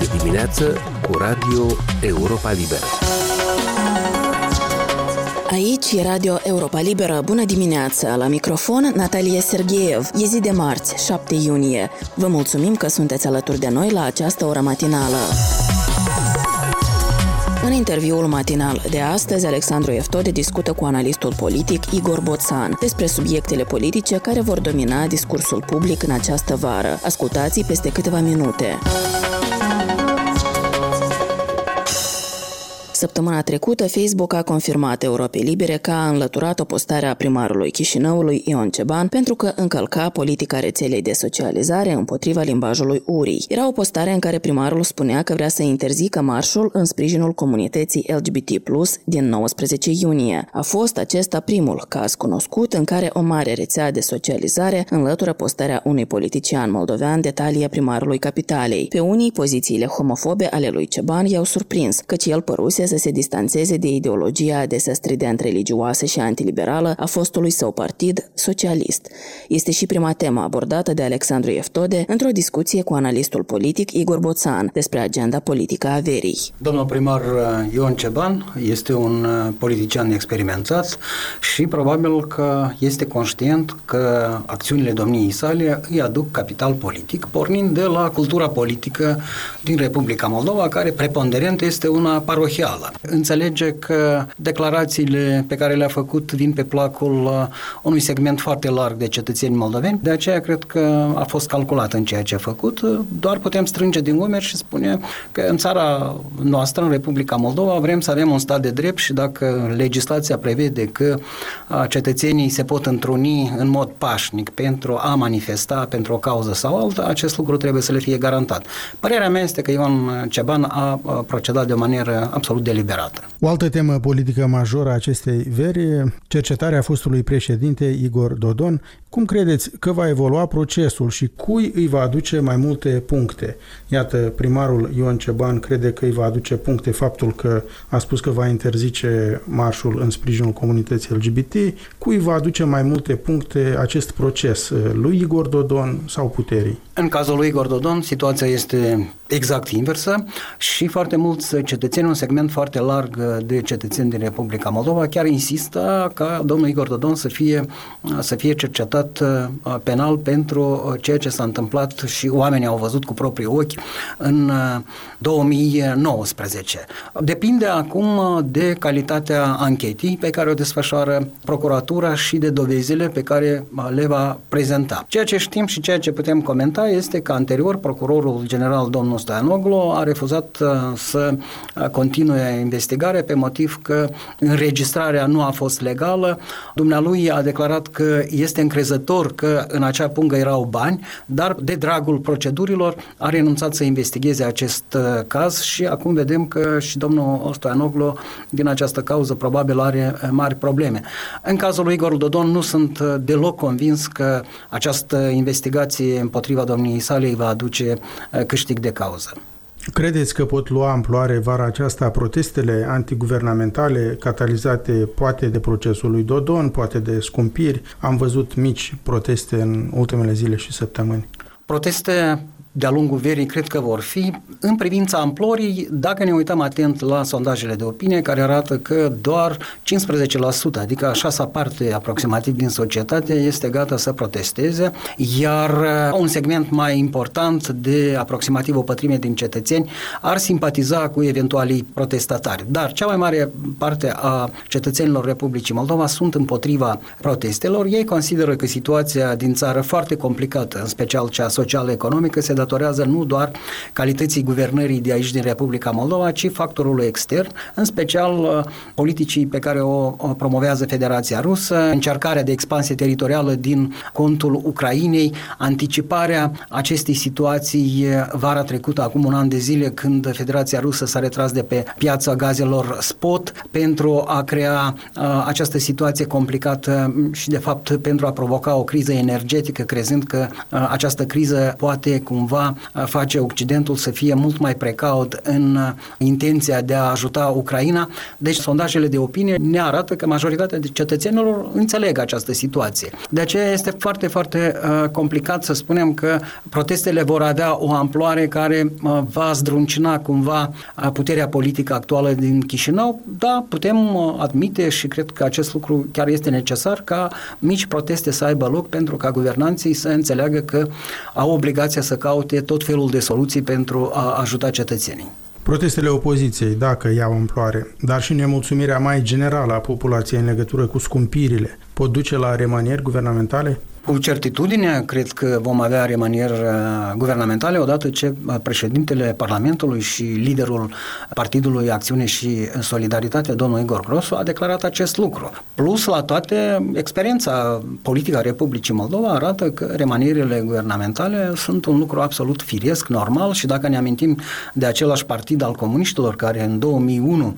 Este dimineață cu Radio Europa Liberă. Aici e Radio Europa Liberă. Bună dimineața! La microfon, Natalia Sergeev. E zi de marți, 7 iunie. Vă mulțumim că sunteți alături de noi la această oră matinală. În interviul matinal de astăzi, Alexandru Eftode discută cu analistul politic Igor Boțan despre subiectele politice care vor domina discursul public în această vară. Ascultați peste câteva minute. Săptămâna trecută, Facebook a confirmat Europei Libere că a înlăturat o postare a primarului Chișinăului Ion Ceban pentru că încălca politica rețelei de socializare împotriva limbajului URI. Era o postare în care primarul spunea că vrea să interzică marșul în sprijinul comunității LGBT+, din 19 iunie. A fost acesta primul caz cunoscut în care o mare rețea de socializare înlătură postarea unui politician moldovean de talie primarului capitalei. Pe unii, pozițiile homofobe ale lui Ceban i-au surprins, căci el păruse să se distanțeze de ideologia adesea strident religioasă și antiliberală a fostului său partid socialist. Este și prima temă abordată de Alexandru Eftode într-o discuție cu analistul politic Igor Boțan despre agenda politică a verii. Domnul primar uh, Ion Ceban este un uh, politician experimentat și probabil că este conștient că acțiunile domniei sale îi aduc capital politic, pornind de la cultura politică din Republica Moldova, care preponderent este una parohială reală. Înțelege că declarațiile pe care le-a făcut vin pe placul uh, unui segment foarte larg de cetățeni moldoveni, de aceea cred că a fost calculat în ceea ce a făcut. Doar putem strânge din umeri și spune că în țara noastră, în Republica Moldova, vrem să avem un stat de drept și dacă legislația prevede că uh, cetățenii se pot întruni în mod pașnic pentru a manifesta pentru o cauză sau alta, acest lucru trebuie să le fie garantat. Părerea mea este că Ion Ceban a procedat de o manieră absolut deliberată. O altă temă politică majoră a acestei veri, cercetarea fostului președinte Igor Dodon. Cum credeți că va evolua procesul și cui îi va aduce mai multe puncte? Iată, primarul Ion Ceban crede că îi va aduce puncte faptul că a spus că va interzice marșul în sprijinul comunității LGBT. Cui va aduce mai multe puncte acest proces? Lui Igor Dodon sau puterii? În cazul lui Igor Dodon, situația este exact inversă și foarte mulți cetățeni, un segment foarte larg de cetățeni din Republica Moldova, chiar insistă ca domnul Igor Dodon să fie, să fie cercetat uh, penal pentru uh, ceea ce s-a întâmplat și oamenii au văzut cu proprii ochi în 2019. Uh, Depinde acum de calitatea anchetei pe care o desfășoară procuratura și de dovezile pe care le va prezenta. Ceea ce știm și ceea ce putem comenta este că anterior procurorul general domnul Stoianoglu a refuzat să continue investigarea pe motiv că înregistrarea nu a fost legală. Dumnealui a declarat că este încrezător că în acea pungă erau bani, dar de dragul procedurilor a renunțat să investigheze acest uh, caz și acum vedem că și domnul Stoianoglu din această cauză probabil are uh, mari probleme. În cazul lui Igor Dodon nu sunt uh, deloc convins că această investigație împotriva domniei sale va aduce câștig de cauză. Credeți că pot lua amploare vara aceasta protestele antiguvernamentale catalizate poate de procesul lui Dodon, poate de scumpiri? Am văzut mici proteste în ultimele zile și săptămâni. Proteste de-a lungul verii cred că vor fi. În privința amplorii, dacă ne uităm atent la sondajele de opinie care arată că doar 15%, adică a șasa parte aproximativ din societate este gata să protesteze, iar uh, un segment mai important de aproximativ o pătrime din cetățeni ar simpatiza cu eventualii protestatari. Dar cea mai mare parte a cetățenilor Republicii Moldova sunt împotriva protestelor. Ei consideră că situația din țară foarte complicată, în special cea social-economică, se datorează nu doar calității guvernării de aici din Republica Moldova, ci factorului extern, în special uh, politicii pe care o, o promovează Federația Rusă, încercarea de expansie teritorială din contul Ucrainei, anticiparea acestei situații uh, vara trecută, acum un an de zile, când Federația Rusă s-a retras de pe piața gazelor spot pentru a crea uh, această situație complicată și, de fapt, pentru a provoca o criză energetică, crezând că uh, această criză poate cumva va face Occidentul să fie mult mai precaut în intenția de a ajuta Ucraina. Deci sondajele de opinie ne arată că majoritatea de cetățenilor înțeleg această situație. De aceea este foarte, foarte uh, complicat să spunem că protestele vor avea o amploare care uh, va zdruncina cumva uh, puterea politică actuală din Chișinău. Da, putem uh, admite și cred că acest lucru chiar este necesar ca mici proteste să aibă loc pentru ca guvernanții să înțeleagă că au obligația să caute tot felul de soluții pentru a ajuta cetățenii. Protestele opoziției, dacă iau amploare, dar și nemulțumirea mai generală a populației în legătură cu scumpirile, pot duce la remanieri guvernamentale? Cu certitudine, cred că vom avea remanieri uh, guvernamentale odată ce uh, președintele Parlamentului și liderul Partidului Acțiune și Solidaritate, domnul Igor Grosu, a declarat acest lucru. Plus la toate, experiența politică a Republicii Moldova arată că remanierile guvernamentale sunt un lucru absolut firesc, normal și dacă ne amintim de același partid al comuniștilor care în 2001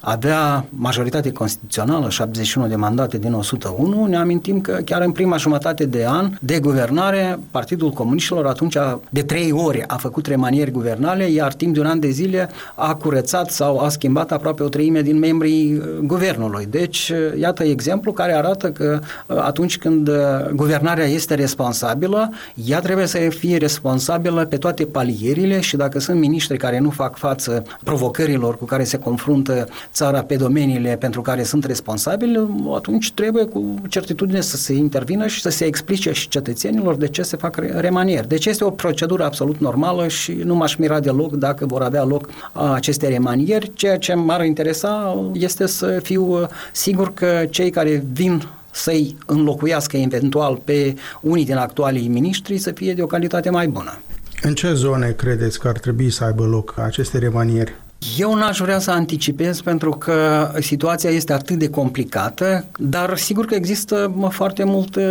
avea majoritate constituțională, 71 de mandate din 101, ne amintim că chiar în prima jumătate de an de guvernare, Partidul Comuniștilor atunci de trei ori a făcut remanieri guvernale, iar timp de un an de zile a curățat sau a schimbat aproape o treime din membrii uh, guvernului. Deci, uh, iată exemplu care arată că uh, atunci când guvernarea este responsabilă, ea trebuie să fie responsabilă pe toate palierile și dacă sunt miniștri care nu fac față provocărilor cu care se confruntă țara pe domeniile pentru care sunt responsabili, atunci trebuie cu certitudine să se intervină și să se explice și cetățenilor de ce se fac remanieri. Deci este o procedură absolut normală și nu m-aș mira deloc dacă vor avea loc aceste remanieri. Ceea ce m-ar interesa este să fiu sigur că cei care vin să-i înlocuiască eventual pe unii din actualii miniștri să fie de o calitate mai bună. În ce zone credeți că ar trebui să aibă loc aceste remanieri? Eu n-aș vrea să anticipez pentru că situația este atât de complicată, dar sigur că există foarte multe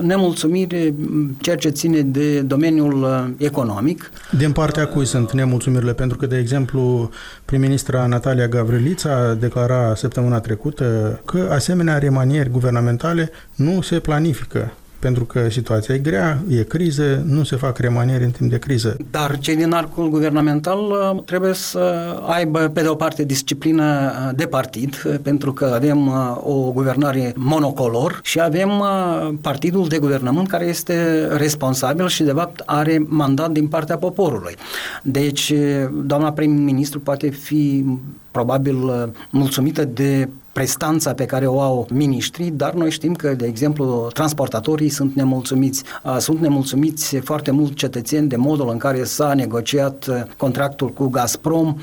nemulțumiri ceea ce ține de domeniul uh, economic. Din partea cui sunt nemulțumirile? Pentru că, de exemplu, prim-ministra Natalia Gavrilița declara săptămâna trecută că asemenea remanieri guvernamentale nu se planifică pentru că situația e grea, e criză, nu se fac remanieri în timp de criză. Dar cei din arcul guvernamental uh, trebuie să aibă, pe de o parte, disciplină uh, de partid, uh, pentru că avem o guvernare monocolor și avem partidul de guvernământ care este responsabil și, de fapt, are mandat din partea poporului. Deci, doamna prim-ministru poate fi probabil mulțumită de prestanța pe care o au miniștrii, dar noi știm că, de exemplu, transportatorii sunt nemulțumiți. Sunt nemulțumiți foarte mult cetățeni de modul în care s-a negociat contractul cu Gazprom,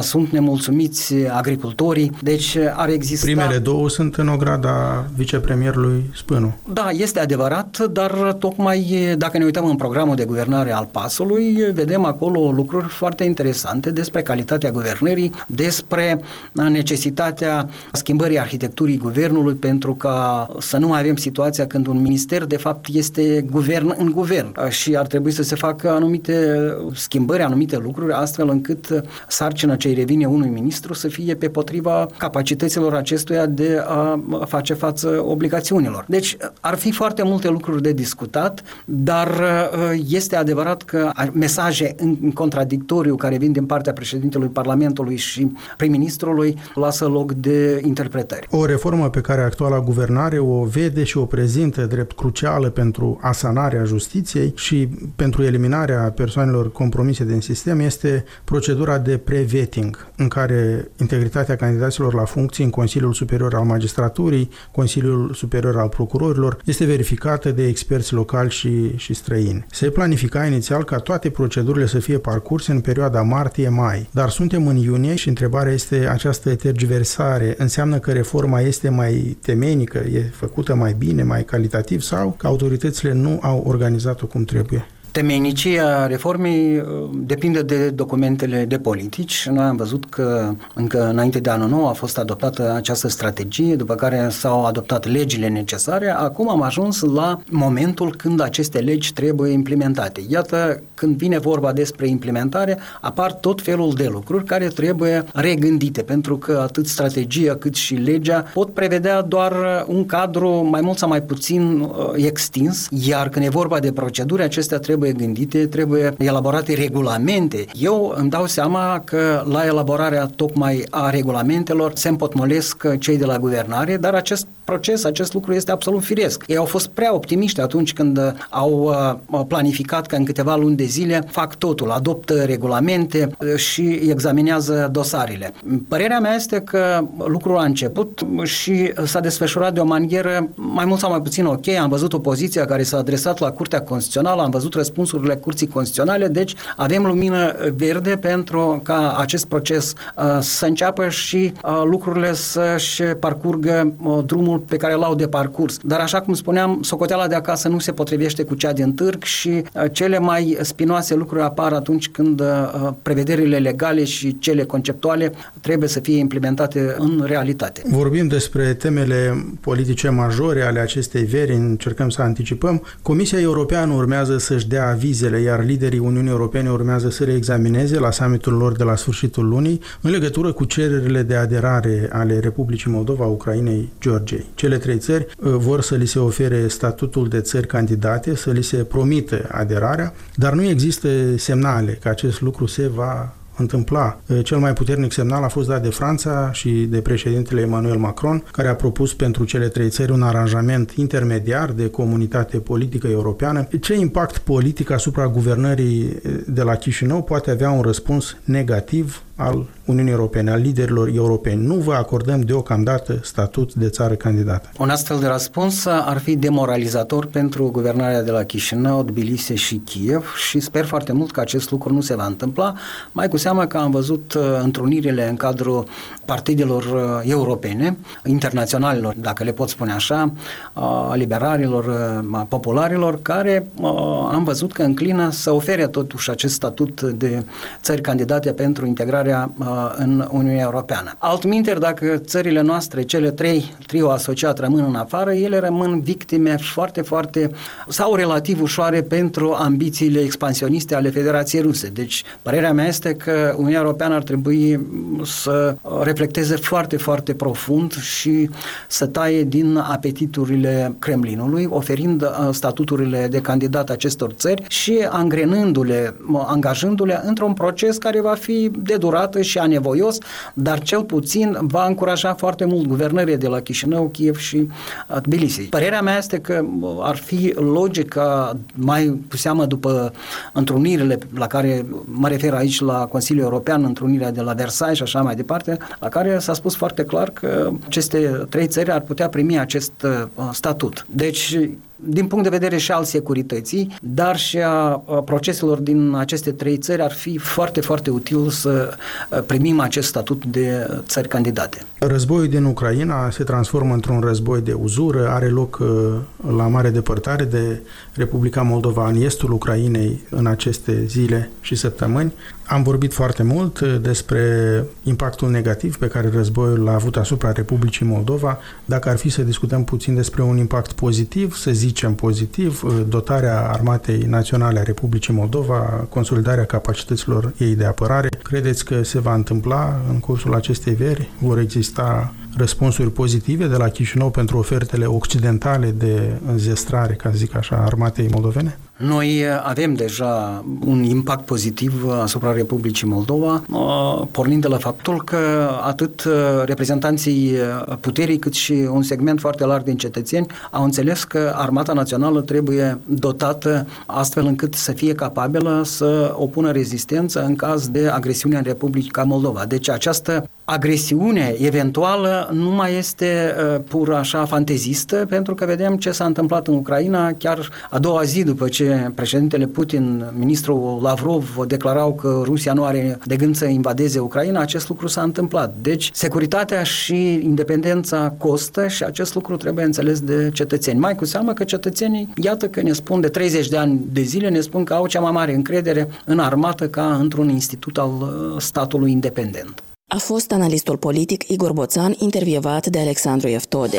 sunt nemulțumiți agricultorii, deci ar exista... Primele două sunt în ograda vicepremierului Spânu. Da, este adevărat, dar tocmai dacă ne uităm în programul de guvernare al pasului, vedem acolo lucruri foarte interesante despre calitatea guvernării, despre necesitatea schimbării arhitecturii guvernului pentru ca să nu mai avem situația când un minister de fapt este guvern în guvern și ar trebui să se facă anumite schimbări, anumite lucruri astfel încât sarcina ce îi revine unui ministru să fie pe potriva capacităților acestuia de a face față obligațiunilor. Deci ar fi foarte multe lucruri de discutat, dar uh, este adevărat că mesaje în contradictoriu care vin din partea președintelui Parlamentului și prim-ministrului lasă loc de interpretări. O reformă pe care actuala guvernare o vede și o prezintă drept crucială pentru asanarea justiției și pentru eliminarea persoanelor compromise din sistem este procedura de pre-vetting, în care integritatea candidaților la funcții în Consiliul Superior al Magistraturii, Consiliul Superior al Procurorilor, este verificată de experți locali și, și străini. Se planifica inițial ca toate procedurile să fie parcurse în perioada martie-mai, dar suntem în iunie și întrebarea este această tergiversare înseamnă înseamnă că reforma este mai temenică, e făcută mai bine, mai calitativ sau că autoritățile nu au organizat-o cum trebuie? Temenicia reformei uh, depinde de documentele de politici. Noi am văzut că încă înainte de anul nou a fost adoptată această strategie, după care s-au adoptat legile necesare. Acum am ajuns la momentul când aceste legi trebuie implementate. Iată, când vine vorba despre implementare, apar tot felul de lucruri care trebuie regândite, pentru că atât strategia cât și legea pot prevedea doar un cadru mai mult sau mai puțin uh, extins, iar când e vorba de proceduri, acestea trebuie trebuie gândite, trebuie elaborate regulamente. Eu îmi dau seama că la elaborarea tocmai a regulamentelor se împotmolesc cei de la guvernare, dar acest proces, acest lucru este absolut firesc. Ei au fost prea optimiști atunci când au planificat că în câteva luni de zile fac totul, adoptă regulamente și examinează dosarele. Părerea mea este că lucrul a început și s-a desfășurat de o manieră mai mult sau mai puțin ok. Am văzut opoziția care s-a adresat la Curtea Constituțională, am văzut răspunsurile Curții Constituționale, deci avem lumină verde pentru ca acest proces uh, să înceapă și uh, lucrurile să-și parcurgă uh, drumul pe care l-au de parcurs. Dar așa cum spuneam, socoteala de acasă nu se potrivește cu cea din târg și uh, cele mai spinoase lucruri apar atunci când uh, prevederile legale și cele conceptuale trebuie să fie implementate în realitate. Vorbim despre temele politice majore ale acestei veri, încercăm să anticipăm. Comisia Europeană urmează să-și dea avizele, iar liderii Uniunii Europene urmează să le examineze la summitul lor de la sfârșitul lunii în legătură cu cererile de aderare ale Republicii Moldova, Ucrainei, Georgiei. Cele trei țări uh, vor să li se ofere statutul de țări candidate, să li se promite aderarea, dar nu există semnale că acest lucru se va întâmpla. Cel mai puternic semnal a fost dat de Franța și de președintele Emmanuel Macron, care a propus pentru cele trei țări un aranjament intermediar de comunitate politică europeană. Ce impact politic asupra guvernării de la Chișinău poate avea un răspuns negativ al Uniunii Europene, al liderilor europeni. Nu vă acordăm deocamdată statut de țară candidată. Un astfel de răspuns ar fi demoralizator pentru guvernarea de la Chișinău, Tbilisi și Kiev și sper foarte mult că acest lucru nu se va întâmpla, mai cu seamă că am văzut uh, întrunirile în cadrul partidelor uh, europene, internaționalilor, dacă le pot spune așa, a liberarilor, a popularilor, care am văzut că înclină să ofere totuși acest statut de țări candidate pentru integrare integrarea uh, în Uniunea Europeană. Altminteri, dacă țările noastre, cele trei, trio asociat, rămân în afară, ele rămân victime foarte, foarte sau relativ ușoare pentru ambițiile expansioniste ale Federației Ruse. Deci, părerea mea este că Uniunea Europeană ar trebui să reflecteze foarte, foarte profund și să taie din apetiturile Kremlinului, oferind uh, statuturile de candidat acestor țări și angrenându-le, angajându-le într-un proces care va fi de durată durată și anevoios, dar cel puțin va încuraja foarte mult guvernările de la Chișinău, Kiev și uh, Tbilisi. Părerea mea este că uh, ar fi logic ca mai cu seamă după întrunirile la care mă refer aici la Consiliul European, întrunirea de la Versailles și așa mai departe, la care s-a spus foarte clar că aceste trei țări ar putea primi acest uh, statut. Deci din punct de vedere și al securității, dar și a proceselor din aceste trei țări ar fi foarte, foarte util să primim acest statut de țări candidate. Războiul din Ucraina se transformă într-un război de uzură, are loc la mare depărtare de Republica Moldova în estul Ucrainei în aceste zile și săptămâni. Am vorbit foarte mult despre impactul negativ pe care războiul l-a avut asupra Republicii Moldova. Dacă ar fi să discutăm puțin despre un impact pozitiv, să zicem pozitiv, dotarea Armatei Naționale a Republicii Moldova, consolidarea capacităților ei de apărare, credeți că se va întâmpla în cursul acestei veri? Vor exista răspunsuri pozitive de la Chișinău pentru ofertele occidentale de înzestrare, ca să zic așa, armatei moldovene? Noi avem deja un impact pozitiv asupra Republicii Moldova, uh, pornind de la faptul că atât uh, reprezentanții puterii cât și un segment foarte larg din cetățeni au înțeles că Armata Națională trebuie dotată astfel încât să fie capabilă să opună rezistență în caz de agresiune în Republica Moldova. Deci această agresiune eventuală nu mai este uh, pur așa fantezistă, pentru că vedem ce s-a întâmplat în Ucraina chiar a doua zi după ce președintele Putin, ministrul Lavrov declarau că Rusia nu are de gând să invadeze Ucraina, acest lucru s-a întâmplat. Deci, securitatea și independența costă și acest lucru trebuie înțeles de cetățeni. Mai cu seamă că cetățenii, iată că ne spun de 30 de ani de zile, ne spun că au cea mai mare încredere în armată ca într-un institut al uh, statului independent. A fost analistul politic Igor Boțan intervievat de Alexandru Eftode.